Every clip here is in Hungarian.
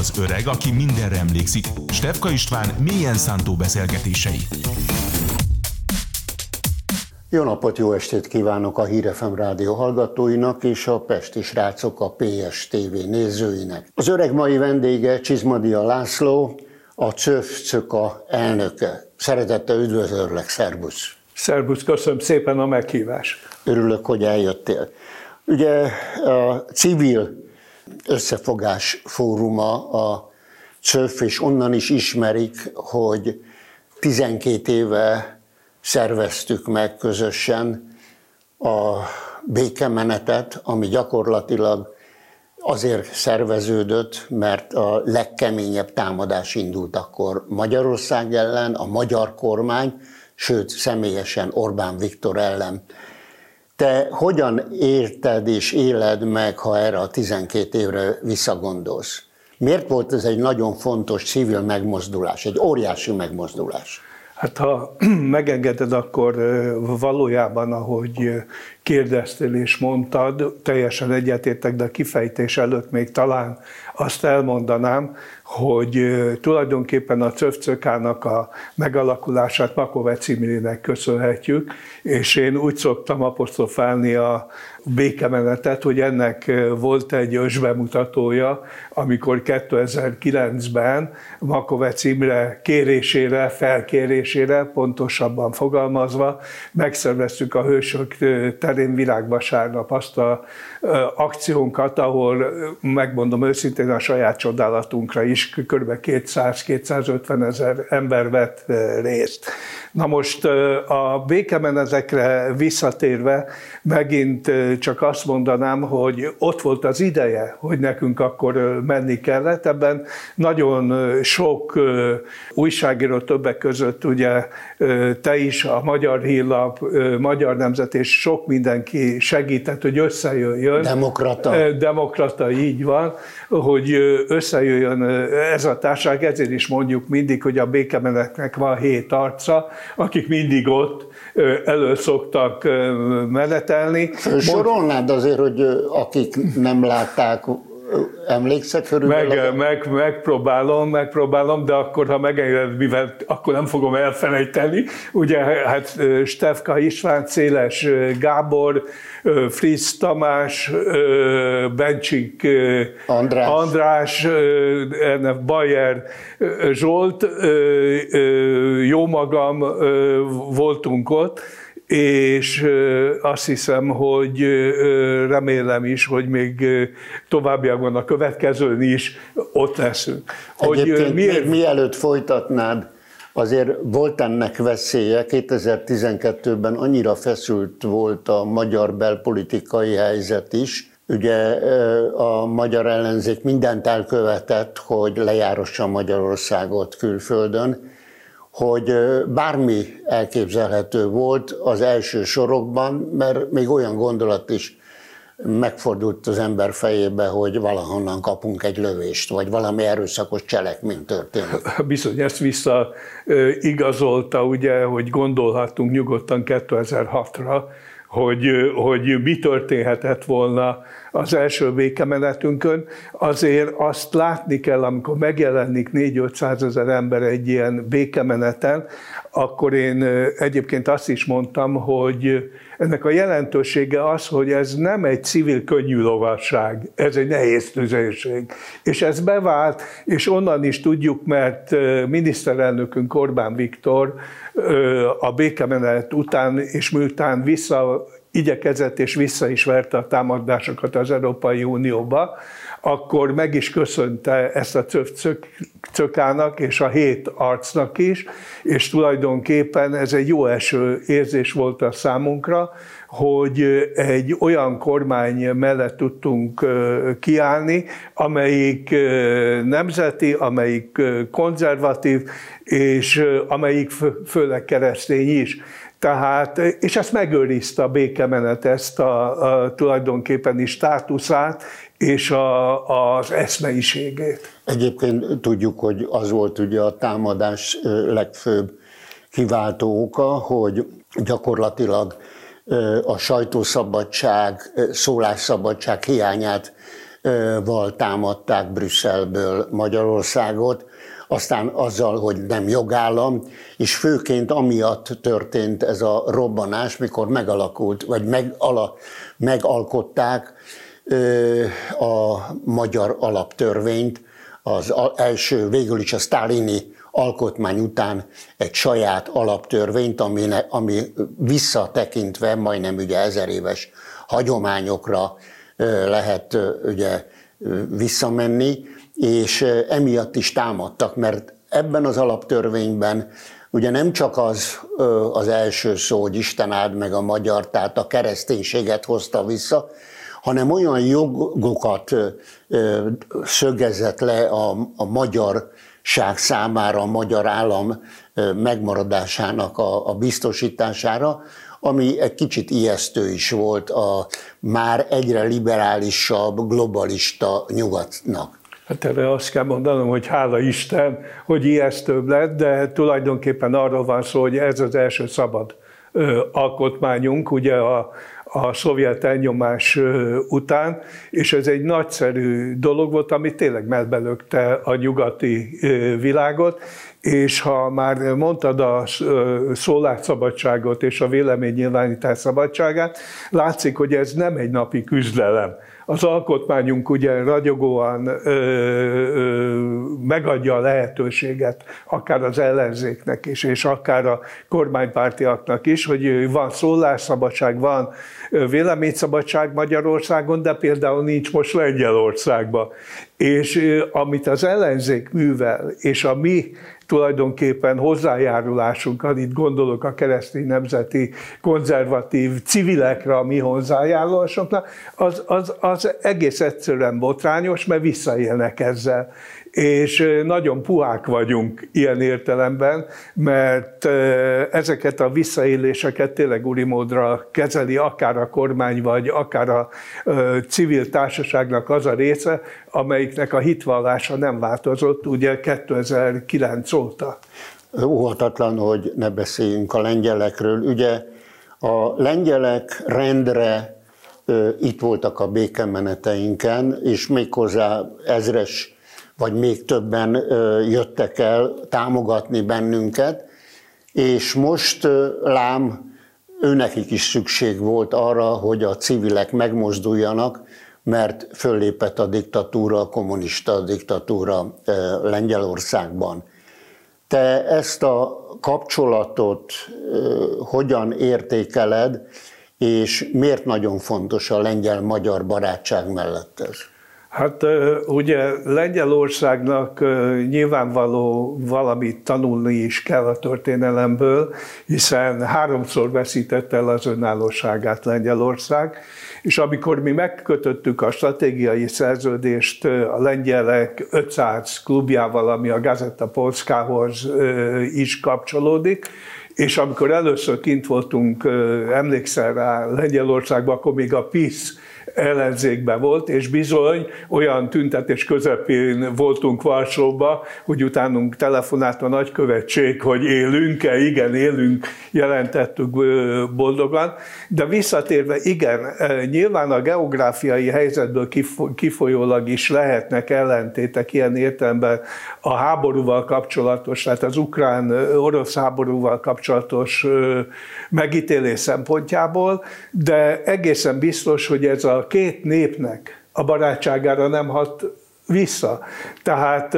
Az öreg, aki mindenre emlékszik. Stefka István mélyen szántó beszélgetései. Jó napot, jó estét kívánok a Hírefem rádió hallgatóinak és a Pesti srácok a PS TV nézőinek. Az öreg mai vendége Csizmadia László, a CÖF a elnöke. Szeretettel üdvözöllek, szervusz! Szervusz, köszönöm szépen a meghívást. Örülök, hogy eljöttél. Ugye a civil összefogás fóruma a CÖF, és onnan is ismerik, hogy 12 éve szerveztük meg közösen a békemenetet, ami gyakorlatilag azért szerveződött, mert a legkeményebb támadás indult akkor Magyarország ellen, a magyar kormány, sőt személyesen Orbán Viktor ellen. Te hogyan érted és éled meg, ha erre a 12 évre visszagondolsz? Miért volt ez egy nagyon fontos civil megmozdulás, egy óriási megmozdulás? Hát ha megengeded, akkor valójában, ahogy kérdeztél és mondtad, teljesen egyetértek, de a kifejtés előtt még talán azt elmondanám, hogy tulajdonképpen a cöfcökának a megalakulását Makovec Imrének köszönhetjük, és én úgy szoktam apostrofálni a békemenetet, hogy ennek volt egy ösbemutatója, amikor 2009-ben Makovec Imre kérésére, felkérésére, pontosabban fogalmazva, megszerveztük a Hősök terén világvasárnap azt a akciónkat, ahol megmondom őszintén a saját csodálatunkra is kb. 200-250 ezer ember vett részt. Na most a békemenetekre visszatérve megint csak azt mondanám, hogy ott volt az ideje, hogy nekünk akkor menni kellett. Ebben nagyon sok újságíró többek között, ugye te is, a Magyar Hírlap, Magyar Nemzet és sok mindenki segített, hogy összejöjjön. Demokrata. Demokrata, így van, hogy összejöjjön ez a társaság, ezért is mondjuk mindig, hogy a békemenetnek van hét arca, akik mindig ott elő szoktak menetelni. Sorolnád azért, hogy akik nem látták Emlékszek körülbelül? Meg, meg, megpróbálom, megpróbálom, de akkor, ha megengeded, mivel akkor nem fogom elfelejteni. Ugye, hát Stefka István, Széles Gábor, Fritz Tamás, Bencsik András, András Bayer Zsolt, jó magam voltunk ott, és azt hiszem, hogy remélem is, hogy még továbbiakban a következőn is ott leszünk. Hogy miért... még mielőtt folytatnád, azért volt ennek veszélye. 2012-ben annyira feszült volt a magyar belpolitikai helyzet is, Ugye a magyar ellenzék mindent elkövetett, hogy lejárossa Magyarországot külföldön, hogy bármi elképzelhető volt az első sorokban, mert még olyan gondolat is megfordult az ember fejébe, hogy valahonnan kapunk egy lövést, vagy valami erőszakos cselekmény történik. Bizony, ezt vissza igazolta, ugye, hogy gondolhattunk nyugodtan 2006-ra, hogy, hogy mi történhetett volna az első békemenetünkön, azért azt látni kell, amikor megjelenik 4-500 ezer ember egy ilyen békemeneten, akkor én egyébként azt is mondtam, hogy ennek a jelentősége az, hogy ez nem egy civil könnyű lovasság, ez egy nehéz tüzérség. És ez bevált, és onnan is tudjuk, mert miniszterelnökünk Orbán Viktor a békemenet után és miután vissza igyekezett és vissza is verte a támadásokat az Európai Unióba, akkor meg is köszönte ezt a cökának és a hét arcnak is, és tulajdonképpen ez egy jó eső érzés volt a számunkra, hogy egy olyan kormány mellett tudtunk kiállni, amelyik nemzeti, amelyik konzervatív, és amelyik főleg keresztény is. Tehát, és ezt megőrizte a békemenet, ezt a, a tulajdonképpen is státuszát és a, az eszmeiségét. Egyébként tudjuk, hogy az volt ugye a támadás legfőbb kiváltó oka, hogy gyakorlatilag a sajtószabadság, szólásszabadság hiányát val támadták Brüsszelből Magyarországot, aztán azzal, hogy nem jogállam, és főként amiatt történt ez a robbanás, mikor megalakult, vagy megala, megalkották a magyar alaptörvényt, az első, végül is a sztálini alkotmány után egy saját alaptörvényt, ami, ami visszatekintve majdnem ugye ezer éves hagyományokra lehet ugye visszamenni, és emiatt is támadtak, mert ebben az alaptörvényben ugye nem csak az az első szó, hogy Isten áld meg a magyar, tehát a kereszténységet hozta vissza, hanem olyan jogokat szögezett le a, a magyarság számára, a magyar állam megmaradásának a, a biztosítására, ami egy kicsit ijesztő is volt a már egyre liberálisabb, globalista nyugatnak. Hát erre azt kell mondanom, hogy hála Isten, hogy ijesztőbb lett, de tulajdonképpen arról van szó, hogy ez az első szabad alkotmányunk, ugye a, a szovjet elnyomás után, és ez egy nagyszerű dolog volt, ami tényleg melbelökte a nyugati világot, és ha már mondtad a szólásszabadságot és a véleménynyilvánítás szabadságát, látszik, hogy ez nem egy napi küzdelem az alkotmányunk ugye ragyogóan ö, ö, megadja a lehetőséget akár az ellenzéknek is, és akár a kormánypártiaknak is, hogy van szólásszabadság, van véleményszabadság Magyarországon, de például nincs most Lengyelországban. És amit az ellenzék művel, és a mi tulajdonképpen hozzájárulásunkat, itt gondolok a keresztény nemzeti konzervatív civilekre, a mi hozzájárulásunknak, az, az, az egész egyszerűen botrányos, mert visszaélnek ezzel és nagyon puhák vagyunk ilyen értelemben, mert ezeket a visszaéléseket tényleg módra kezeli akár a kormány, vagy akár a civil társaságnak az a része, amelyiknek a hitvallása nem változott ugye 2009 óta. Óhatatlan, hogy ne beszéljünk a lengyelekről. Ugye a lengyelek rendre itt voltak a békemeneteinken, és méghozzá ezres vagy még többen jöttek el támogatni bennünket, és most lám őnekik is szükség volt arra, hogy a civilek megmozduljanak, mert föllépett a diktatúra, a kommunista diktatúra Lengyelországban. Te ezt a kapcsolatot hogyan értékeled, és miért nagyon fontos a lengyel-magyar barátság mellett ez? Hát ugye Lengyelországnak nyilvánvaló valamit tanulni is kell a történelemből, hiszen háromszor veszítette el az önállóságát Lengyelország, és amikor mi megkötöttük a stratégiai szerződést a lengyelek 500 klubjával, ami a Gazeta Polskához is kapcsolódik, és amikor először kint voltunk, emlékszel rá Lengyelországban, akkor még a PISZ ellenzékben volt, és bizony olyan tüntetés közepén voltunk Varsóba, hogy utánunk telefonált a nagykövetség, hogy élünk-e, igen, élünk, jelentettük boldogan. De visszatérve, igen, nyilván a geográfiai helyzetből kifolyólag is lehetnek ellentétek ilyen értelemben a háborúval kapcsolatos, tehát az ukrán-orosz háborúval kapcsolatos megítélés szempontjából, de egészen biztos, hogy ez a két népnek a barátságára nem hat vissza. Tehát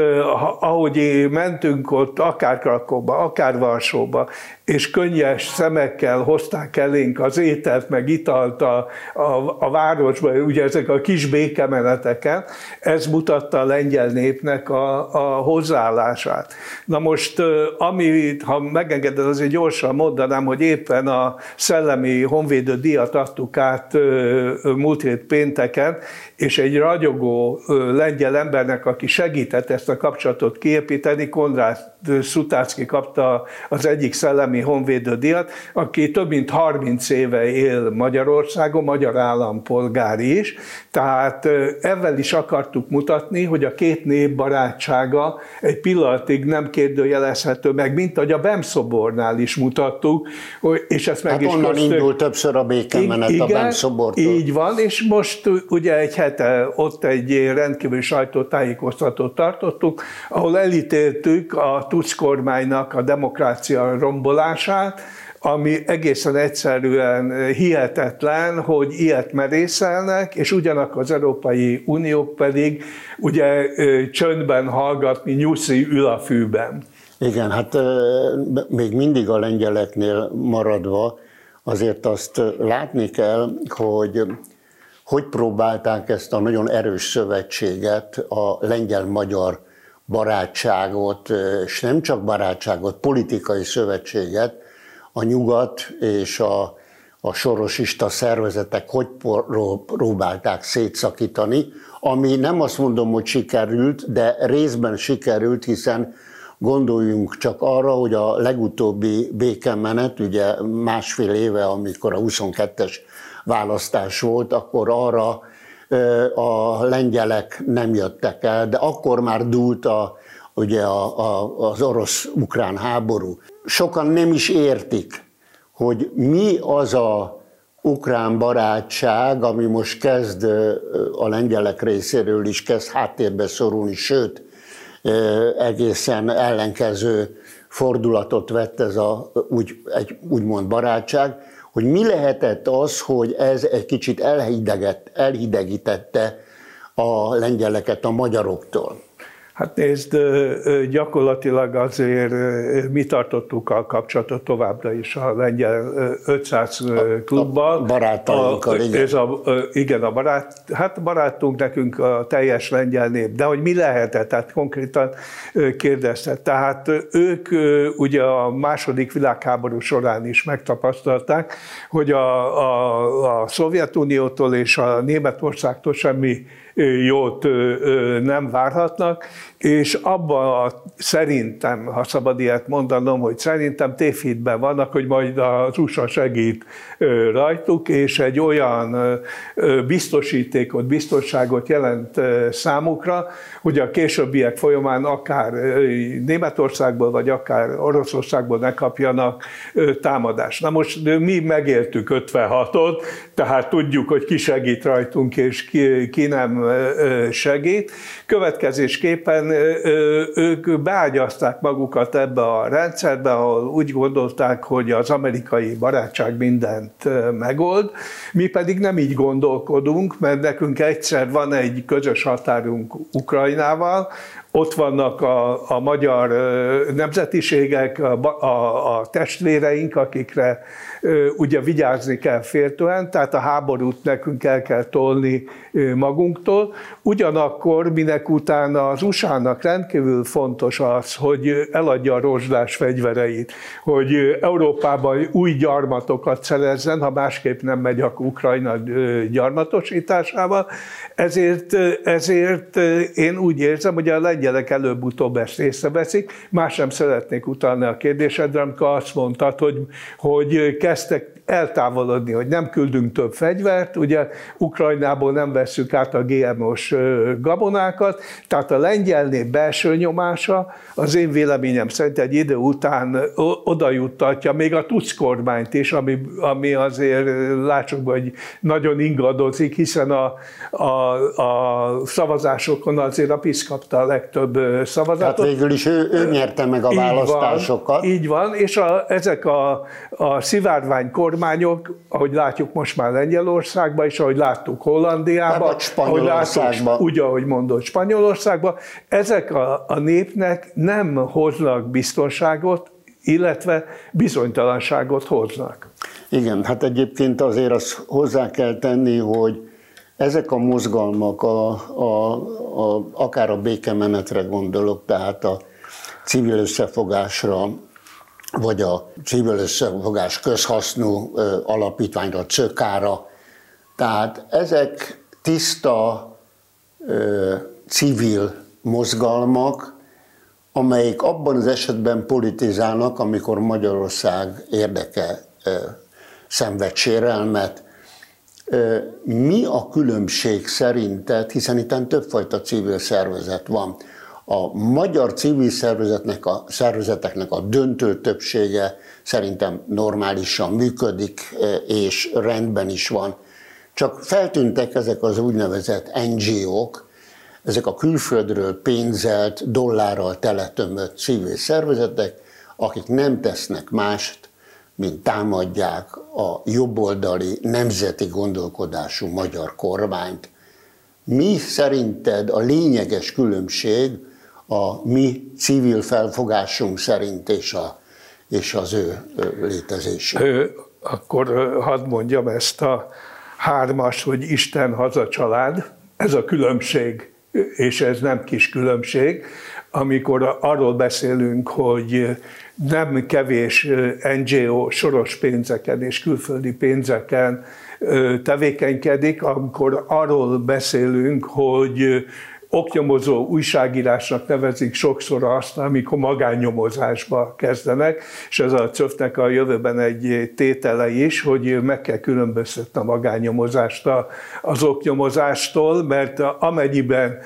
ahogy mentünk ott, akár Krakóba, akár Varsóba, és könnyes szemekkel hozták elénk az ételt, meg italt a, a, a városba, ugye ezek a kis békemeneteken, ez mutatta a lengyel népnek a, a hozzáállását. Na most, amit, ha megengeded, azért gyorsan mondanám, hogy éppen a szellemi honvédő díjat adtuk át múlt hét pénteken, és egy ragyogó lengyel embernek, aki segített ezt a kapcsolatot kiépíteni, Konrád Szutácki kapta az egyik szellemi honvédő díjat, aki több mint 30 éve él Magyarországon, magyar állampolgár is, tehát ezzel is akartuk mutatni, hogy a két nép barátsága egy pillanatig nem kérdőjelezhető meg, mint ahogy a Bemszobornál is mutattuk, és ezt meg hát is onnan köztük. indult többször a békemenet igen, a Bemszobortól. Így van, és most ugye egy hete ott egy rendkívül sajtótájékoztatót tartottuk, ahol elítéltük a Tusk kormánynak a demokrácia rombolását, ami egészen egyszerűen hihetetlen, hogy ilyet merészelnek, és ugyanakkor az Európai Unió pedig ugye csöndben hallgatni nyuszi ül a fűben. Igen, hát még mindig a lengyeleknél maradva, azért azt látni kell, hogy hogy próbálták ezt a nagyon erős szövetséget, a lengyel-magyar barátságot, és nem csak barátságot, politikai szövetséget a nyugat és a, a sorosista szervezetek hogy próbálták szétszakítani, ami nem azt mondom, hogy sikerült, de részben sikerült, hiszen gondoljunk csak arra, hogy a legutóbbi békemenet, ugye másfél éve, amikor a 22-es választás volt, akkor arra a lengyelek nem jöttek el, de akkor már dúlt a, ugye a, a, az orosz-ukrán háború. Sokan nem is értik, hogy mi az a ukrán barátság, ami most kezd a lengyelek részéről is kezd háttérbe szorulni, sőt, egészen ellenkező fordulatot vett ez a úgy, egy úgymond barátság, hogy mi lehetett az, hogy ez egy kicsit elhidegítette a lengyeleket a magyaroktól. Hát nézd, gyakorlatilag azért mi tartottuk a kapcsolatot továbbra is a lengyel 500 klubbal. A barátainkkal, a, igen. Ez a, igen, a barát, hát barátunk nekünk a teljes lengyel nép, de hogy mi lehetett, tehát konkrétan kérdezte. Tehát ők ugye a második világháború során is megtapasztalták, hogy a, a, a Szovjetuniótól és a Németországtól semmi jót nem várhatnak, és abban a, szerintem, ha szabad ilyet mondanom, hogy szerintem tévhitben vannak, hogy majd az USA segít rajtuk, és egy olyan biztosítékot, biztonságot jelent számukra, hogy a későbbiek folyamán akár Németországból, vagy akár Oroszországból ne kapjanak támadást. Na most mi megéltük 56-ot, tehát tudjuk, hogy ki segít rajtunk, és ki, ki nem segít. Következésképpen ők beágyazták magukat ebbe a rendszerbe, ahol úgy gondolták, hogy az amerikai barátság mindent megold. Mi pedig nem így gondolkodunk, mert nekünk egyszer van egy közös határunk Ukrajnával, ott vannak a, a magyar nemzetiségek, a, a, a testvéreink, akikre ugye vigyázni kell féltően, tehát a háborút nekünk el kell tolni magunktól. Ugyanakkor, minek utána az USA-nak rendkívül fontos az, hogy eladja a rozsdás fegyvereit, hogy Európában új gyarmatokat szerezzen, ha másképp nem megy, akkor Ukrajna gyarmatosításával. Ezért, ezért én úgy érzem, hogy a lengyelek előbb-utóbb ezt észreveszik. Más sem szeretnék utalni a kérdésedre, amikor azt mondtad, hogy, hogy fantastic eltávolodni, hogy nem küldünk több fegyvert, ugye Ukrajnából nem vesszük át a GMO-s gabonákat, tehát a lengyelné belső nyomása az én véleményem szerint egy idő után oda juttatja még a Tusk kormányt is, ami, ami azért látsuk, hogy nagyon ingadozik, hiszen a, a, a szavazásokon azért a PISZ kapta a legtöbb szavazatot. Tehát végül is ő, ő nyerte meg a így választásokat. Van, így van, és a, ezek a, a szivárvány kormányok, ahogy látjuk most már Lengyelországban, és ahogy láttuk Hollandiában, ahogy láttuk, úgy, ahogy mondott Spanyolországban, ezek a, a népnek nem hoznak biztonságot, illetve bizonytalanságot hoznak. Igen, hát egyébként azért azt hozzá kell tenni, hogy ezek a mozgalmak, a, a, a, akár a békemenetre gondolok, tehát a civil összefogásra, vagy a civil összefogás közhasznú alapítványra, cökára. Tehát ezek tiszta civil mozgalmak, amelyik abban az esetben politizálnak, amikor Magyarország érdeke szenved sérelmet. Mi a különbség szerinted, hiszen itt többfajta civil szervezet van. A magyar civil szervezetnek a, szervezeteknek a döntő többsége szerintem normálisan működik, és rendben is van. Csak feltűntek ezek az úgynevezett NGO-k, ezek a külföldről pénzelt, dollárral teletömött civil szervezetek, akik nem tesznek mást, mint támadják a jobboldali nemzeti gondolkodású magyar kormányt. Mi szerinted a lényeges különbség a mi civil felfogásunk szerint és, a, és az ő létezésük? Akkor hadd mondjam ezt a hármas, hogy Isten haza család, ez a különbség és ez nem kis különbség, amikor arról beszélünk, hogy nem kevés NGO soros pénzeken és külföldi pénzeken tevékenykedik, amikor arról beszélünk, hogy oknyomozó újságírásnak nevezik sokszor azt, amikor magánnyomozásba kezdenek, és ez a cöfnek a jövőben egy tétele is, hogy meg kell különböztetni a magányomozást az oknyomozástól, mert amennyiben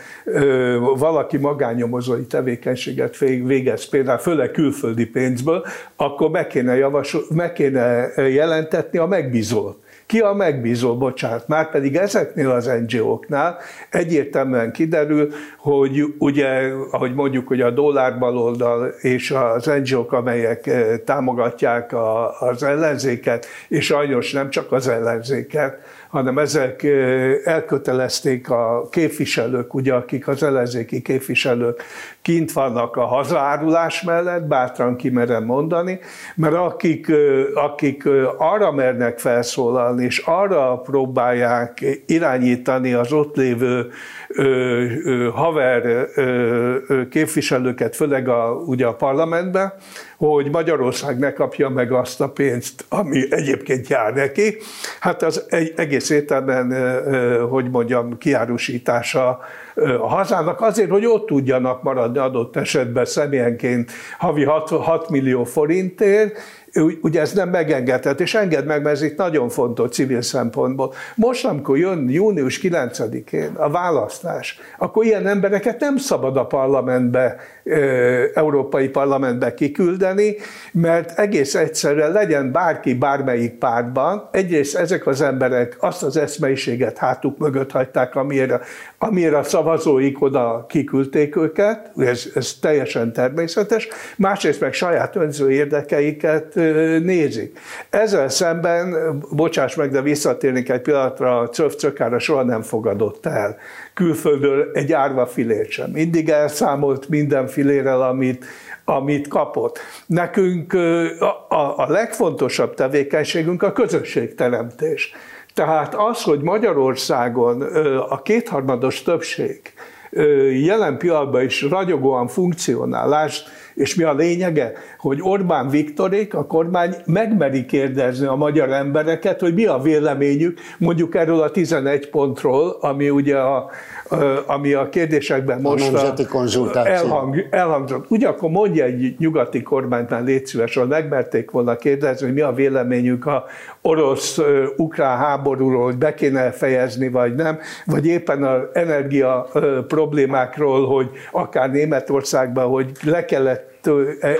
valaki magánnyomozói tevékenységet végez, például főleg külföldi pénzből, akkor meg kéne, javasol, meg kéne jelentetni a megbízót ki a megbízó, bocsánat, már pedig ezeknél az NGO-knál egyértelműen kiderül, hogy ugye, ahogy mondjuk, hogy a dollárbaloldal és az NGO-k, amelyek eh, támogatják az ellenzéket, és sajnos nem csak az ellenzéket, hanem ezek elkötelezték a képviselők, ugye, akik az ellenzéki képviselők kint vannak a hazárulás mellett, bátran kimerem mondani, mert akik, akik arra mernek felszólalni, és arra próbálják irányítani az ott lévő haver képviselőket, főleg a, ugye a parlamentben, hogy Magyarország ne kapja meg azt a pénzt, ami egyébként jár neki. Hát az egész értelemben, hogy mondjam, kiárusítása a hazának azért, hogy ott tudjanak maradni adott esetben személyenként havi 6, 6 millió forintért, ugye ez nem megengedhet, és enged meg, mert ez itt nagyon fontos civil szempontból. Most, amikor jön június 9-én a választás, akkor ilyen embereket nem szabad a parlamentbe, európai parlamentbe kiküldeni, mert egész egyszerűen legyen bárki bármelyik pártban, egyrészt ezek az emberek azt az eszmeiséget hátuk mögött hagyták, amire, amire a szavazóik oda kiküldték őket, ez, ez teljesen természetes, másrészt meg saját önző érdekeiket nézik. Ezzel szemben, bocsáss meg, de visszatérnék egy pillanatra, a cöfcökára soha nem fogadott el külföldről egy árva filét sem. Mindig elszámolt minden filérel, amit, amit kapott. Nekünk a, a, a legfontosabb tevékenységünk a közösségteremtés. Tehát az, hogy Magyarországon a kétharmados többség jelen pillanatban is ragyogóan funkcionálást és mi a lényege? Hogy Orbán Viktorék, a kormány megmeri kérdezni a magyar embereket, hogy mi a véleményük mondjuk erről a 11 pontról, ami ugye a, ami a kérdésekben most a nemzeti konzultáció. Elhang, elhangzott. Ugye akkor mondja egy nyugati kormánynál légy szíves, hogy megmerték volna kérdezni, hogy mi a véleményük a orosz-ukrán háborúról, hogy be kéne fejezni, vagy nem, vagy éppen az energia problémákról, hogy akár Németországban, hogy le kellett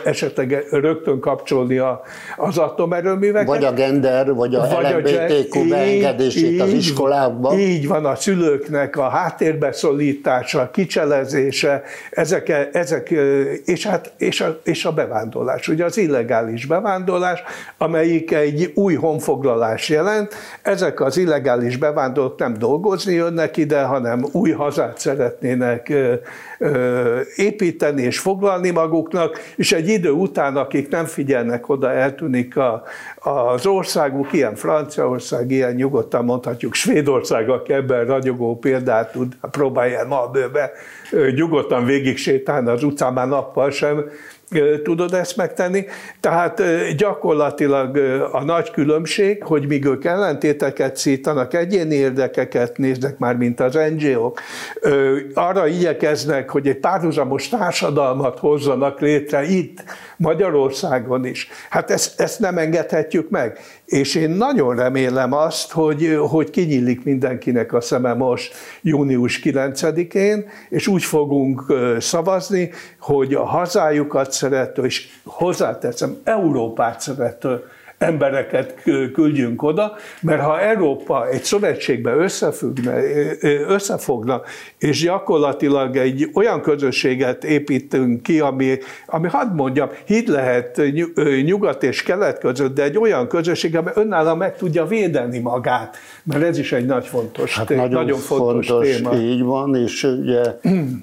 esetleg rögtön kapcsolni a, az atomerőműveket. Vagy a gender, vagy a vagy LMBTQ a beengedését az iskolákban. Így van, a szülőknek a háttérbe szólítása, a kicselezése, ezek, ezek és, hát, és, a, és a bevándorlás. Ugye az illegális bevándorlás, amelyik egy új honfoglalás jelent, ezek az illegális bevándorlók nem dolgozni jönnek ide, hanem új hazát szeretnének építeni és foglalni maguknak, és egy idő után, akik nem figyelnek oda, eltűnik a, az országuk, ilyen Franciaország, ilyen nyugodtan mondhatjuk Svédország, aki ebben ragyogó példát tud, próbálja ma bőve nyugodtan végig sétálni az utcán, már nappal sem, tudod ezt megtenni. Tehát gyakorlatilag a nagy különbség, hogy míg ők ellentéteket szítanak, egyéni érdekeket néznek már, mint az NGO-k, arra igyekeznek, hogy egy párhuzamos társadalmat hozzanak létre itt, Magyarországon is. Hát ezt, ezt nem engedhetjük meg. És én nagyon remélem azt, hogy, hogy kinyílik mindenkinek a szeme most június 9-én, és úgy fogunk szavazni, hogy a hazájukat szerető, és hozzáteszem, Európát szerető embereket küldjünk oda, mert ha Európa egy szövetségbe összefüggne, összefogna, és gyakorlatilag egy olyan közösséget építünk ki, ami, ami hadd mondjam, híd lehet nyugat és kelet között, de egy olyan közösség, ami önállóan meg tudja védeni magát, mert ez is egy nagy fontos, hát nagyon, nagyon fontos, fontos téma. Így van, és ugye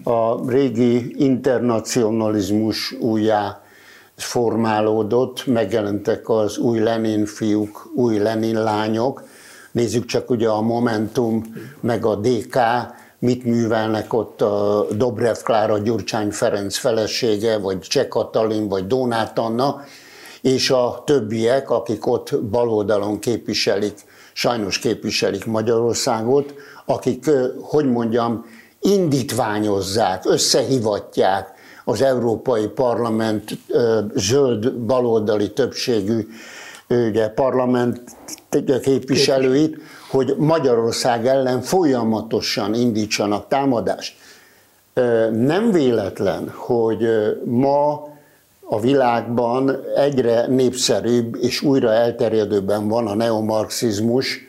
a régi internacionalizmus újjá formálódott, megjelentek az új Lenin fiúk, új Lenin lányok. Nézzük csak ugye a Momentum, meg a DK, mit művelnek ott a Dobrev Klára, Gyurcsány Ferenc felesége, vagy Cseh Katalin, vagy Dónát Anna, és a többiek, akik ott baloldalon képviselik, sajnos képviselik Magyarországot, akik, hogy mondjam, indítványozzák, összehivatják az Európai Parlament zöld baloldali többségű ugye, parlament képviselőit, hogy Magyarország ellen folyamatosan indítsanak támadást. Nem véletlen, hogy ma a világban egyre népszerűbb és újra elterjedőben van a neomarxizmus,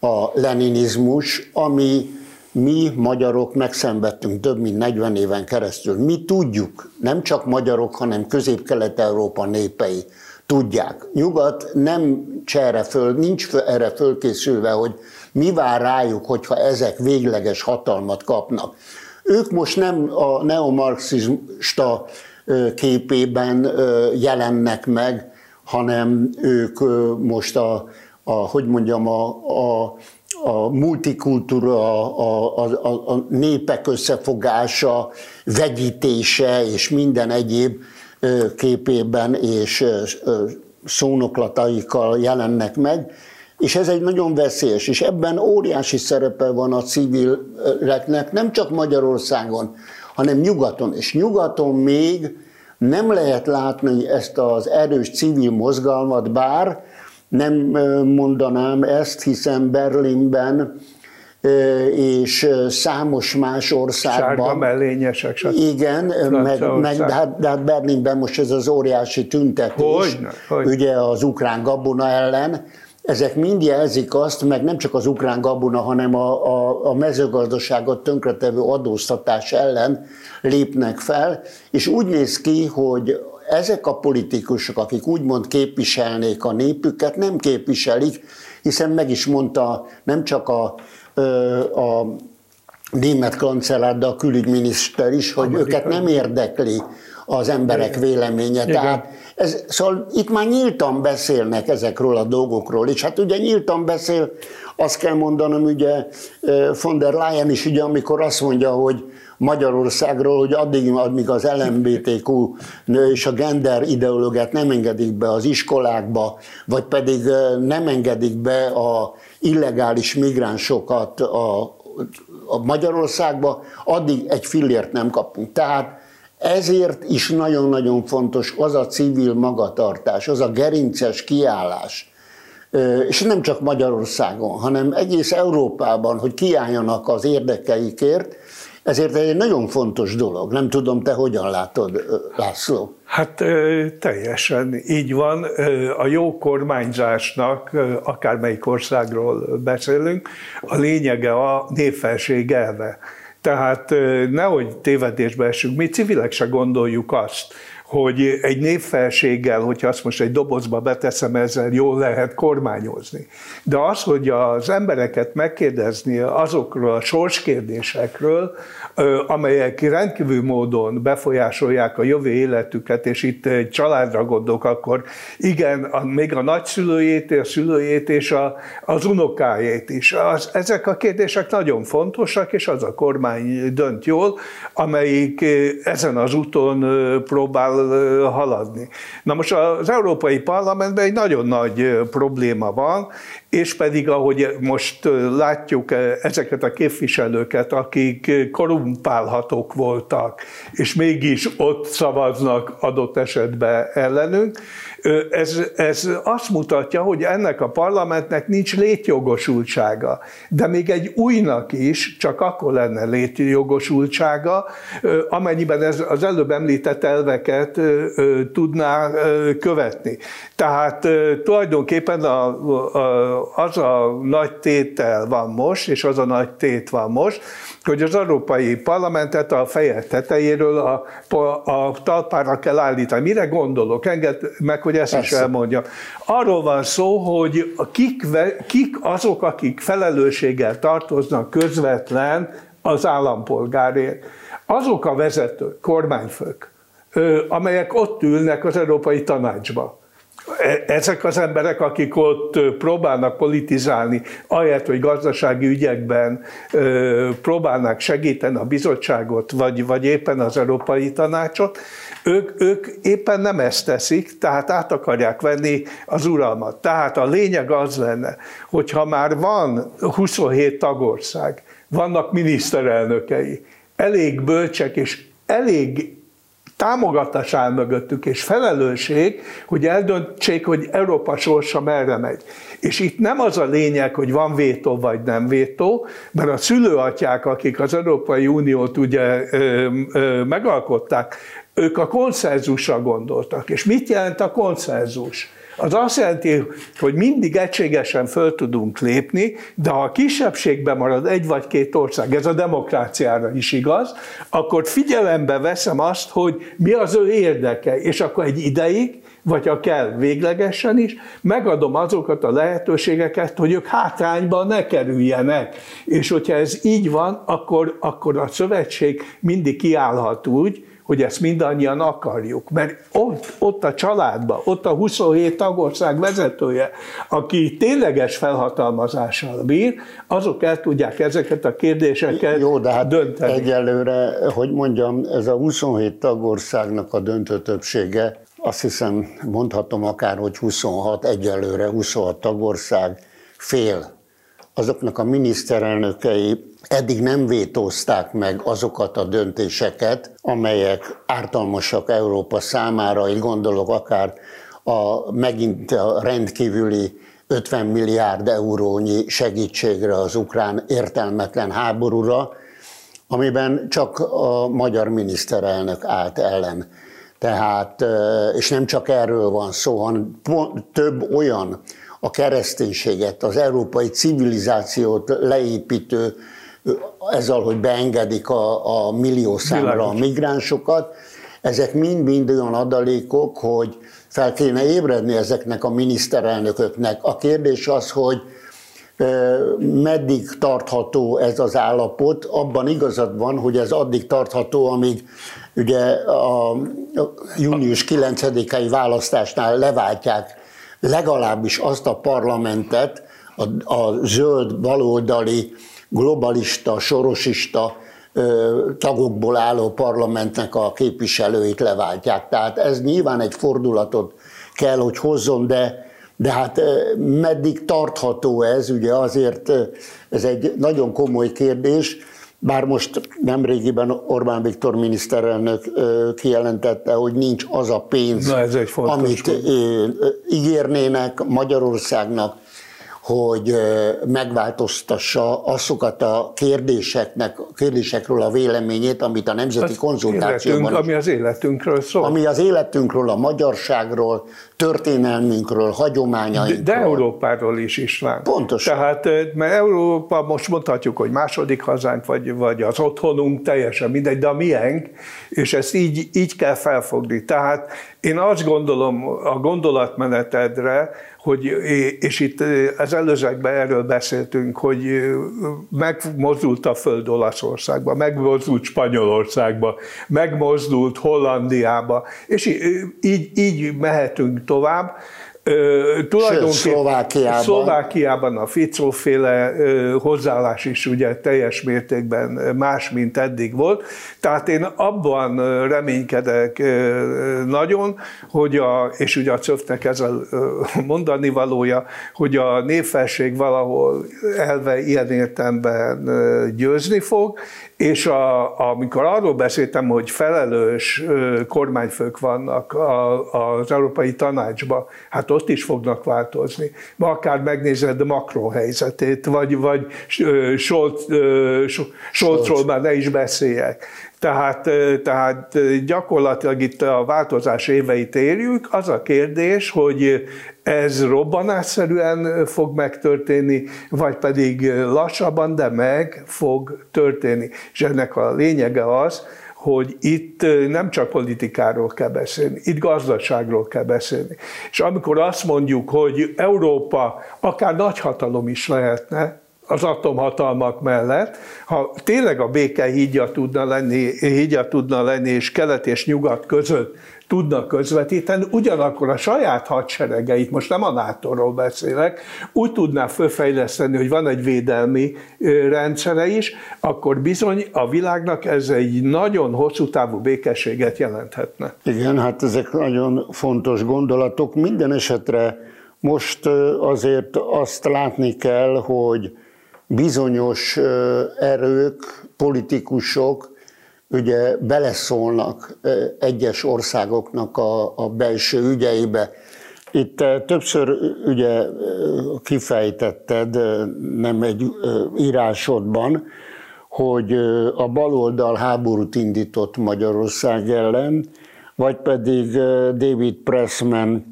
a leninizmus, ami mi magyarok megszenvedtünk több mint 40 éven keresztül. Mi tudjuk, nem csak magyarok, hanem közép-kelet-európa népei tudják. Nyugat nem erre föl, nincs erre fölkészülve, hogy mi vár rájuk, hogyha ezek végleges hatalmat kapnak. Ők most nem a neomarxista képében jelennek meg, hanem ők most a, a hogy mondjam, a, a a multikultúra, a, a, a, a népek összefogása, vegyítése és minden egyéb képében és szónoklataikkal jelennek meg, és ez egy nagyon veszélyes, és ebben óriási szerepe van a civileknek, nem csak Magyarországon, hanem nyugaton. És nyugaton még nem lehet látni ezt az erős civil mozgalmat, bár nem mondanám ezt, hiszen Berlinben és számos más országban. Sárga mellényesek, stb. Igen, meg, meg, de, hát, de hát Berlinben most ez az óriási tüntetés, hogyne, hogyne. ugye az ukrán gabona ellen, ezek mind jelzik azt, meg nem csak az ukrán gabona, hanem a, a, a mezőgazdaságot tönkretevő adóztatás ellen lépnek fel, és úgy néz ki, hogy ezek a politikusok, akik úgymond képviselnék a népüket, nem képviselik, hiszen meg is mondta nem csak a, a német kancellár, de a külügyminiszter is, hogy Amerikai. őket nem érdekli az emberek véleménye. Igen. Tehát ez, szóval itt már nyíltan beszélnek ezekről a dolgokról, és hát ugye nyíltan beszél, azt kell mondanom, ugye von der Leyen is, ugye, amikor azt mondja, hogy Magyarországról, hogy addig, amíg az LMBTQ és a gender ideológiát nem engedik be az iskolákba, vagy pedig nem engedik be a illegális migránsokat a, a Magyarországba, addig egy fillért nem kapunk. Tehát ezért is nagyon-nagyon fontos az a civil magatartás, az a gerinces kiállás, és nem csak Magyarországon, hanem egész Európában, hogy kiálljanak az érdekeikért, ezért egy nagyon fontos dolog. Nem tudom, te hogyan látod, László? Hát teljesen így van. A jó kormányzásnak, akármelyik országról beszélünk, a lényege a népfelség elve. Tehát nehogy tévedésbe esünk, mi civilek se gondoljuk azt, hogy egy népfelséggel, hogyha azt most egy dobozba beteszem, ezzel jól lehet kormányozni. De az, hogy az embereket megkérdezni azokról a sorskérdésekről, amelyek rendkívül módon befolyásolják a jövő életüket, és itt egy családra gondolok, akkor igen, a, még a nagyszülőjét, a szülőjét és a, az unokájét is. Az, ezek a kérdések nagyon fontosak, és az a kormány dönt jól, amelyik ezen az úton próbál haladni. Na most az Európai Parlamentben egy nagyon nagy probléma van, és pedig ahogy most látjuk ezeket a képviselőket, akik korumpálhatók voltak, és mégis ott szavaznak adott esetben ellenünk, ez, ez azt mutatja, hogy ennek a parlamentnek nincs létjogosultsága. De még egy újnak is csak akkor lenne létjogosultsága, amennyiben ez az előbb említett elveket tudná követni. Tehát tulajdonképpen a, a, az a nagy tétel van most, és az a nagy tét van most, hogy az Európai Parlamentet a feje tetejéről a, a talpára kell állítani. Mire gondolok? Enged meg, hogy ezt Persze. is elmondja. Arról van szó, hogy kik, kik azok, akik felelősséggel tartoznak közvetlen az állampolgárért. Azok a vezetők, kormányfők, amelyek ott ülnek az Európai Tanácsban ezek az emberek, akik ott próbálnak politizálni, ahelyett, hogy gazdasági ügyekben próbálnak segíteni a bizottságot, vagy, vagy éppen az Európai Tanácsot, ők, ők éppen nem ezt teszik, tehát át akarják venni az uralmat. Tehát a lényeg az lenne, hogyha már van 27 tagország, vannak miniszterelnökei, elég bölcsek és elég támogatás áll mögöttük, és felelősség, hogy eldöntsék, hogy Európa sorsa merre megy. És itt nem az a lényeg, hogy van vétó vagy nem vétó, mert a szülőatyák, akik az Európai Uniót ugye ö, ö, megalkották, ők a konszenzusra gondoltak. És mit jelent a konszenzus? Az azt jelenti, hogy mindig egységesen föl tudunk lépni, de ha a kisebbségben marad egy vagy két ország, ez a demokráciára is igaz, akkor figyelembe veszem azt, hogy mi az ő érdeke, és akkor egy ideig, vagy ha kell véglegesen is, megadom azokat a lehetőségeket, hogy ők hátrányban ne kerüljenek. És hogyha ez így van, akkor, akkor a szövetség mindig kiállhat úgy, hogy ezt mindannyian akarjuk. Mert ott, ott a családban, ott a 27 tagország vezetője, aki tényleges felhatalmazással bír, azok el tudják ezeket a kérdéseket Jó, de hát dönteni. egyelőre, hogy mondjam, ez a 27 tagországnak a döntő többsége, azt hiszem mondhatom akár, hogy 26, egyelőre 26 tagország fél azoknak a miniszterelnökei eddig nem vétózták meg azokat a döntéseket, amelyek ártalmasak Európa számára, így gondolok akár a, megint a rendkívüli 50 milliárd eurónyi segítségre az ukrán értelmetlen háborúra, amiben csak a magyar miniszterelnök állt ellen. Tehát, és nem csak erről van szó, hanem több olyan a kereszténységet, az európai civilizációt leépítő, ezzel, hogy beengedik a, a millió számra a migránsokat, ezek mind-mind olyan adalékok, hogy fel kéne ébredni ezeknek a miniszterelnököknek. A kérdés az, hogy meddig tartható ez az állapot, abban igazad van, hogy ez addig tartható, amíg ugye a június 9-i választásnál leváltják legalábbis azt a parlamentet, a, a zöld baloldali globalista, sorosista tagokból álló parlamentnek a képviselőit leváltják. Tehát ez nyilván egy fordulatot kell, hogy hozzon, de, de hát meddig tartható ez, ugye azért ez egy nagyon komoly kérdés, bár most nemrégiben Orbán Viktor miniszterelnök kijelentette, hogy nincs az a pénz, Na, ez egy amit ígérnének Magyarországnak, hogy megváltoztassa azokat a kérdéseknek, kérdésekről a véleményét, amit a nemzeti az konzultációban... Életünk, ami az életünkről szól. Ami az életünkről, a magyarságról, történelmünkről, hagyományainkról. De, de Európáról is István. Pontosan. Tehát, mert Európa most mondhatjuk, hogy második hazánk, vagy, vagy az otthonunk, teljesen mindegy, de a miénk, és ezt így, így kell felfogni. Tehát én azt gondolom a gondolatmenetedre, hogy, és itt az előzőkben erről beszéltünk, hogy megmozdult a föld Olaszországba, megmozdult Spanyolországba, megmozdult Hollandiába, és így, így mehetünk tovább. Tulajdonképpen Szlovákiában. Szlovákiában a Ficóféle hozzáállás is ugye teljes mértékben más, mint eddig volt. Tehát én abban reménykedek nagyon, hogy a, és ugye a CÖF-nek ez a mondani valója, hogy a népfelség valahol elve ilyen értemben győzni fog, és a, amikor arról beszéltem, hogy felelős kormányfők vannak az Európai Tanácsban, hát ott is fognak változni. Ma akár megnézed Macron helyzetét, vagy, vagy Scholzról már ne is beszéljek. Tehát, tehát gyakorlatilag itt a változás éveit érjük. Az a kérdés, hogy ez robbanásszerűen fog megtörténni, vagy pedig lassabban, de meg fog történni. És ennek a lényege az, hogy itt nem csak politikáról kell beszélni, itt gazdaságról kell beszélni. És amikor azt mondjuk, hogy Európa akár nagyhatalom is lehetne, az atomhatalmak mellett, ha tényleg a béke hídja tudna lenni, hídja tudna lenni, és kelet és nyugat között tudnak közvetíteni, ugyanakkor a saját hadseregeit, most nem a NATO-ról beszélek, úgy tudná fölfejleszteni, hogy van egy védelmi rendszere is, akkor bizony a világnak ez egy nagyon hosszú távú békességet jelenthetne. Igen, hát ezek nagyon fontos gondolatok. Minden esetre most azért azt látni kell, hogy bizonyos erők, politikusok ugye beleszólnak egyes országoknak a, a belső ügyeibe. Itt többször ugye kifejtetted, nem egy írásodban, hogy a baloldal háborút indított Magyarország ellen, vagy pedig David Pressman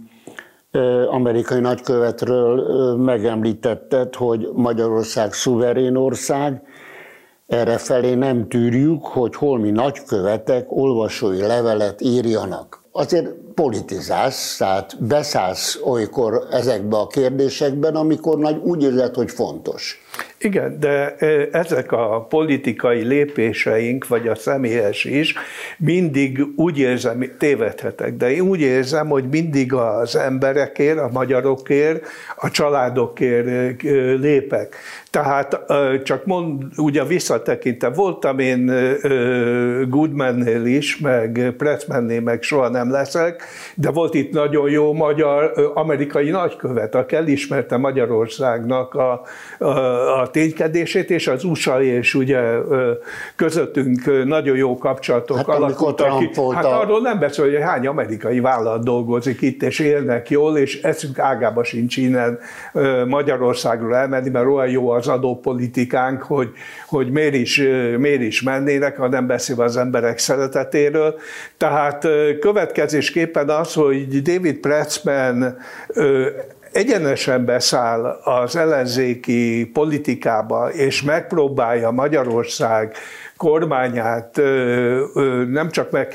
amerikai nagykövetről megemlítetted, hogy Magyarország szuverén ország, erre felé nem tűrjük, hogy holmi nagykövetek olvasói levelet írjanak. Azért politizálsz, tehát beszállsz olykor ezekbe a kérdésekben, amikor nagy úgy érzed, hogy fontos. Igen, de ezek a politikai lépéseink, vagy a személyes is, mindig úgy érzem, tévedhetek, de én úgy érzem, hogy mindig az emberekért, a magyarokért, a családokért lépek. Tehát csak mond, ugye visszatekintve, voltam én Goodmannél is, meg Pressmannél meg soha nem leszek, de volt itt nagyon jó magyar, amerikai nagykövet, aki elismerte Magyarországnak a, a, a ténykedését, és az USA és ugye közöttünk nagyon jó kapcsolatok hát, alakultak ki. Hát a... arról nem beszél, hogy hány amerikai vállalat dolgozik itt, és élnek jól, és eszünk ágába sincs innen Magyarországról elmenni, mert olyan jó az adópolitikánk, hogy, hogy miért, is, miért is mennének, ha nem beszél az emberek szeretetéről. Tehát következésképpen az, hogy David Pretzman egyenesen beszáll az ellenzéki politikába, és megpróbálja Magyarország kormányát nem csak meg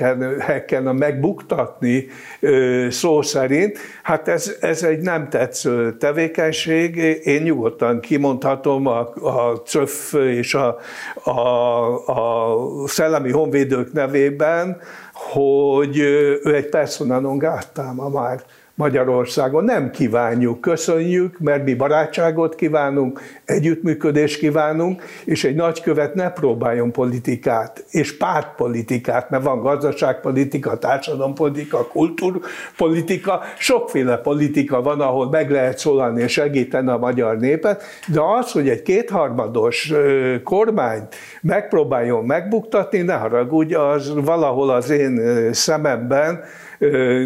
kellene megbuktatni szó szerint, hát ez, ez egy nem tetsző tevékenység. Én nyugodtan kimondhatom a, a CÖF és a, a, a szellemi honvédők nevében, hogy ő egy persona non grata már Magyarországon. Nem kívánjuk, köszönjük, mert mi barátságot kívánunk, együttműködést kívánunk, és egy nagykövet ne próbáljon politikát, és pártpolitikát, mert van gazdaságpolitika, társadalompolitika, kultúrpolitika, sokféle politika van, ahol meg lehet szólalni és segíteni a magyar népet, de az, hogy egy kétharmados kormányt megpróbáljon megbuktatni, ne haragudj, az valahol az én szememben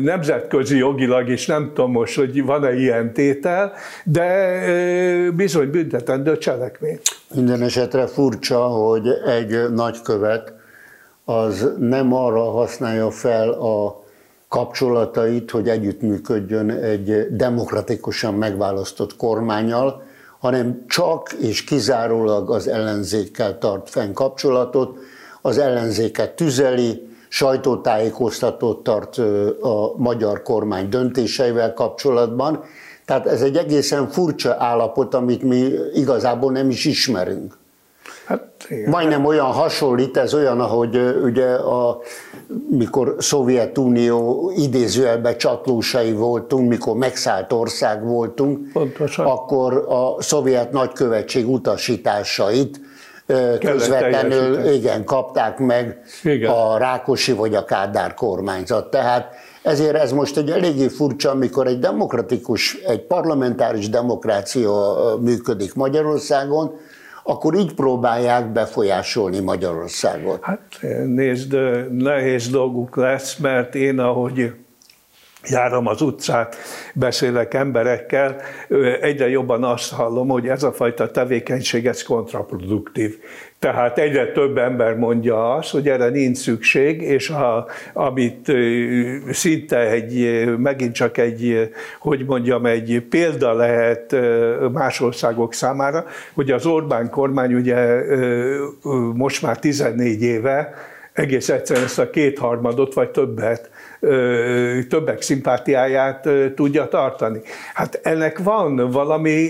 nemzetközi jogilag is nem tudom most, hogy van-e ilyen tétel, de bizony büntetendő cselekmény. Minden esetre furcsa, hogy egy nagykövet az nem arra használja fel a kapcsolatait, hogy együttműködjön egy demokratikusan megválasztott kormányjal, hanem csak és kizárólag az ellenzékkel tart fenn kapcsolatot, az ellenzéket tüzeli, sajtótájékoztatót tart a magyar kormány döntéseivel kapcsolatban. Tehát ez egy egészen furcsa állapot, amit mi igazából nem is ismerünk. Hát igen. Majdnem olyan hasonlít, ez olyan, ahogy ugye a, mikor Szovjetunió idézőjelben csatlósai voltunk, mikor megszállt ország voltunk, Pontosan. akkor a szovjet nagykövetség utasításait közvetlenül igen, kapták meg Igen. a Rákosi vagy a Kádár kormányzat. Tehát ezért ez most egy eléggé furcsa, amikor egy demokratikus, egy parlamentáris demokrácia működik Magyarországon, akkor így próbálják befolyásolni Magyarországot. Hát nézd, nehéz dolguk lesz, mert én, ahogy járom az utcát, beszélek emberekkel, egyre jobban azt hallom, hogy ez a fajta tevékenység, ez kontraproduktív. Tehát egyre több ember mondja azt, hogy erre nincs szükség, és a, amit szinte egy, megint csak egy, hogy mondjam, egy példa lehet más országok számára, hogy az Orbán kormány ugye most már 14 éve egész egyszerűen ezt a kétharmadot vagy többet többek szimpátiáját tudja tartani. Hát ennek van valami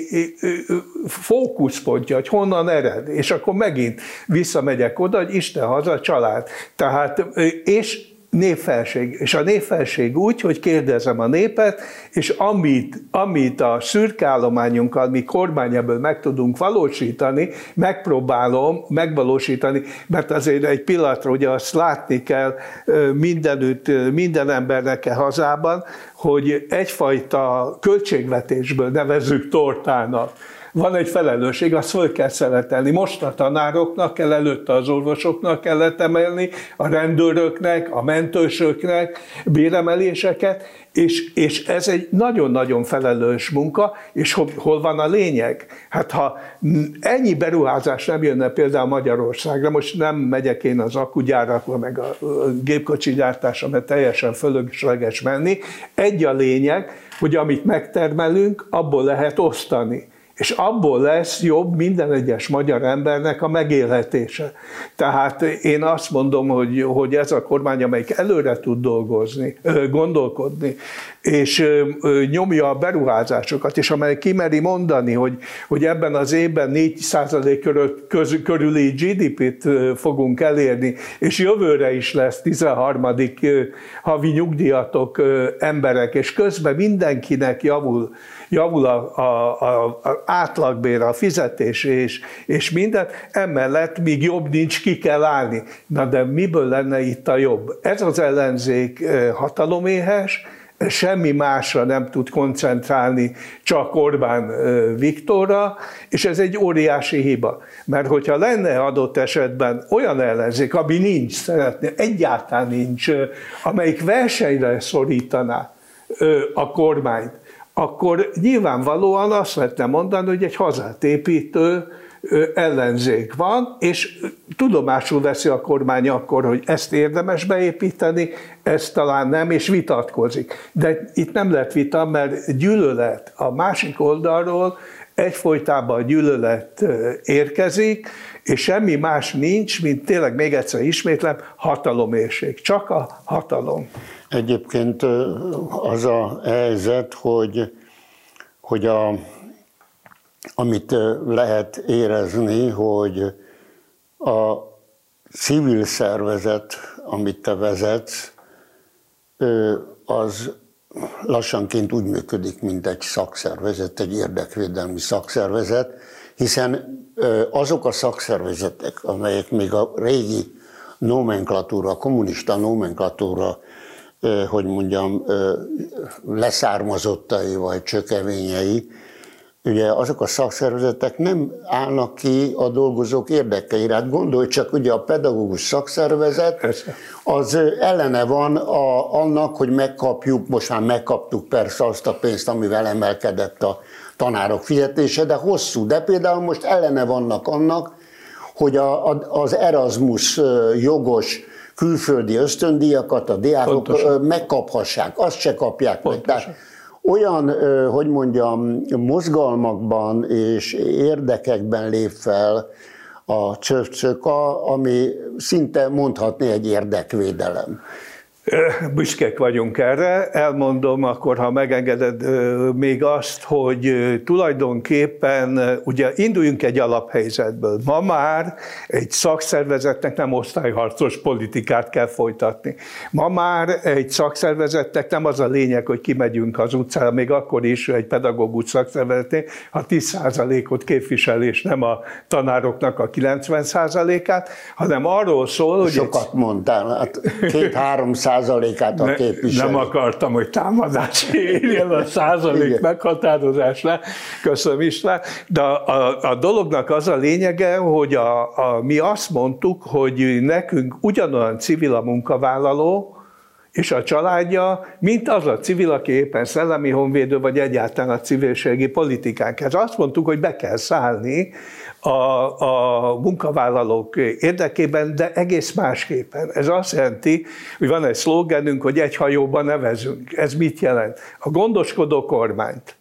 fókuszpontja, hogy honnan ered, és akkor megint visszamegyek oda, hogy Isten haza, család. Tehát, és népfelség. És a népfelség úgy, hogy kérdezem a népet, és amit, amit a szürkállományunkkal, mi kormány ebből meg tudunk valósítani, megpróbálom megvalósítani, mert azért egy pillanatra ugye azt látni kell mindenütt, minden embernek e hazában, hogy egyfajta költségvetésből nevezzük tortának, van egy felelősség, azt föl kell szeletelni. Most a tanároknak kell, előtte az orvosoknak kellett emelni, a rendőröknek, a mentősöknek béremeléseket, és, és ez egy nagyon-nagyon felelős munka, és hol, hol van a lényeg? Hát ha ennyi beruházás nem jönne például Magyarországra, most nem megyek én az akugyárakba, meg a gépkocsi gyártásra, mert teljesen fölösleges menni, egy a lényeg, hogy amit megtermelünk, abból lehet osztani és abból lesz jobb minden egyes magyar embernek a megélhetése. Tehát én azt mondom, hogy, hogy ez a kormány, amelyik előre tud dolgozni, gondolkodni, és nyomja a beruházásokat, és amely kimeri mondani, hogy, hogy ebben az évben 4% körül, köz, körüli GDP-t fogunk elérni, és jövőre is lesz 13. havi nyugdíjatok emberek, és közben mindenkinek javul javul a, a, a, a átlagbér, a fizetés és, és minden, emellett még jobb nincs, ki kell állni. Na de miből lenne itt a jobb? Ez az ellenzék hataloméhes, semmi másra nem tud koncentrálni, csak Orbán Viktorra, és ez egy óriási hiba. Mert hogyha lenne adott esetben olyan ellenzék, ami nincs, szeretné, egyáltalán nincs, amelyik versenyre szorítaná a kormányt, akkor nyilvánvalóan azt lehetne mondani, hogy egy hazát építő ellenzék van, és tudomásul veszi a kormány akkor, hogy ezt érdemes beépíteni, ezt talán nem, és vitatkozik. De itt nem lehet vita, mert gyűlölet a másik oldalról egyfolytában gyűlölet érkezik, és semmi más nincs, mint tényleg még egyszer ismétlem, hatalomérség. Csak a hatalom. Egyébként az a helyzet, hogy, hogy a, amit lehet érezni, hogy a civil szervezet, amit te vezetsz, az lassanként úgy működik, mint egy szakszervezet, egy érdekvédelmi szakszervezet, hiszen azok a szakszervezetek, amelyek még a régi nomenklatúra, a kommunista nomenklatúra, hogy mondjam, leszármazottai vagy csökevényei, ugye azok a szakszervezetek nem állnak ki a dolgozók érdekeire. Hát gondolj csak, ugye a pedagógus szakszervezet az ellene van a, annak, hogy megkapjuk, most már megkaptuk persze azt a pénzt, amivel emelkedett a tanárok fizetése, de hosszú. De például most ellene vannak annak, hogy a, a, az Erasmus jogos külföldi ösztöndíjakat a diákok Pontosan. megkaphassák, azt se kapják Pontosan. meg. Tehát olyan, hogy mondjam, mozgalmakban és érdekekben lép fel a csöpcsök, ami szinte mondhatni egy érdekvédelem. Büszkék vagyunk erre. Elmondom akkor, ha megengeded még azt, hogy tulajdonképpen ugye induljunk egy alaphelyzetből. Ma már egy szakszervezetnek nem osztályharcos politikát kell folytatni. Ma már egy szakszervezetnek nem az a lényeg, hogy kimegyünk az utcára, még akkor is egy pedagógus szakszervezetnél, ha 10%-ot képvisel, és nem a tanároknak a 90%-át, hanem arról szól, hogy... Sokat egy... mondtál, hát két-három százalékát a képviselő. Nem akartam, hogy támadás érjen a százalék Igen. meghatározásra. Köszönöm István. De a, a dolognak az a lényege, hogy a, a, mi azt mondtuk, hogy nekünk ugyanolyan civil a munkavállaló, és a családja, mint az a civil, aki éppen szellemi honvédő, vagy egyáltalán a civilségi politikánk. Ez azt mondtuk, hogy be kell szállni a, a munkavállalók érdekében, de egész másképpen. Ez azt jelenti, hogy van egy szlogenünk, hogy egy hajóban nevezünk. Ez mit jelent? A gondoskodó kormányt,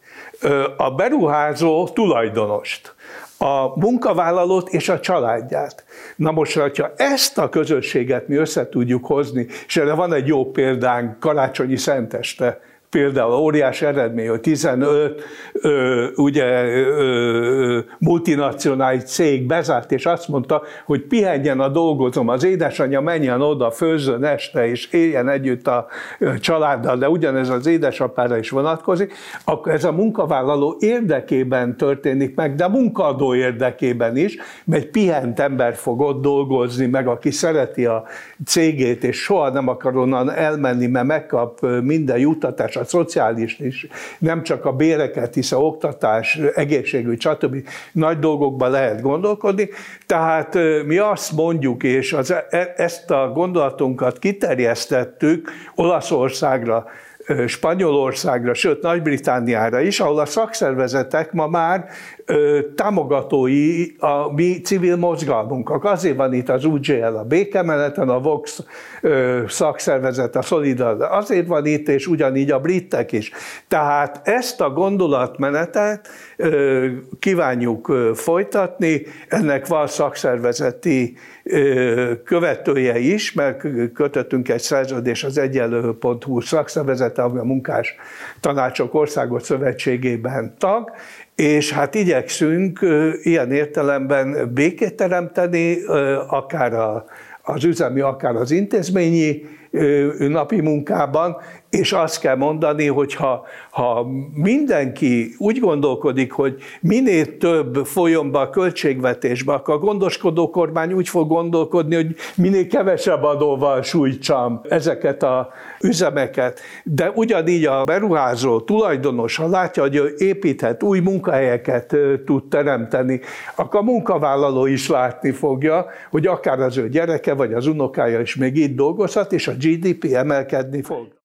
a beruházó tulajdonost, a munkavállalót és a családját. Na most, ha ezt a közösséget mi össze tudjuk hozni, és erre van egy jó példánk, karácsonyi szenteste, például óriás eredmény, hogy 15 ö, ugye, ö, multinacionális cég bezárt, és azt mondta, hogy pihenjen a dolgozom, az édesanyja menjen oda, főzzön este, és éljen együtt a családdal, de ugyanez az édesapára is vonatkozik, akkor ez a munkavállaló érdekében történik meg, de a munkadó érdekében is, mert egy pihent ember fog ott dolgozni, meg aki szereti a cégét, és soha nem akar onnan elmenni, mert megkap minden juttatást, szociális is, nem csak a béreket, hisz a oktatás, egészségügy, stb. nagy dolgokban lehet gondolkodni. Tehát mi azt mondjuk, és az, e, ezt a gondolatunkat kiterjesztettük Olaszországra, Spanyolországra, sőt Nagy-Britániára is, ahol a szakszervezetek ma már támogatói a mi civil mozgalmunknak. Azért van itt az UGL, a békemeneten, a Vox szakszervezet, a Solidar, azért van itt, és ugyanígy a britek is. Tehát ezt a gondolatmenetet kívánjuk folytatni, ennek van szakszervezeti követője is, mert kötöttünk egy szerződés az egyenlő.hu szakszervezete, ami a munkás tanácsok országos szövetségében tag, és hát igyekszünk ilyen értelemben békét teremteni, akár az üzemi, akár az intézményi napi munkában, és azt kell mondani, hogy ha, ha mindenki úgy gondolkodik, hogy minél több folyjon be a költségvetésbe, akkor a gondoskodó kormány úgy fog gondolkodni, hogy minél kevesebb adóval sújtsam ezeket a üzemeket. De ugyanígy a beruházó tulajdonos, ha látja, hogy építhet, új munkahelyeket tud teremteni, akkor a munkavállaló is látni fogja, hogy akár az ő gyereke vagy az unokája is még itt dolgozhat, és a GDP emelkedni fog.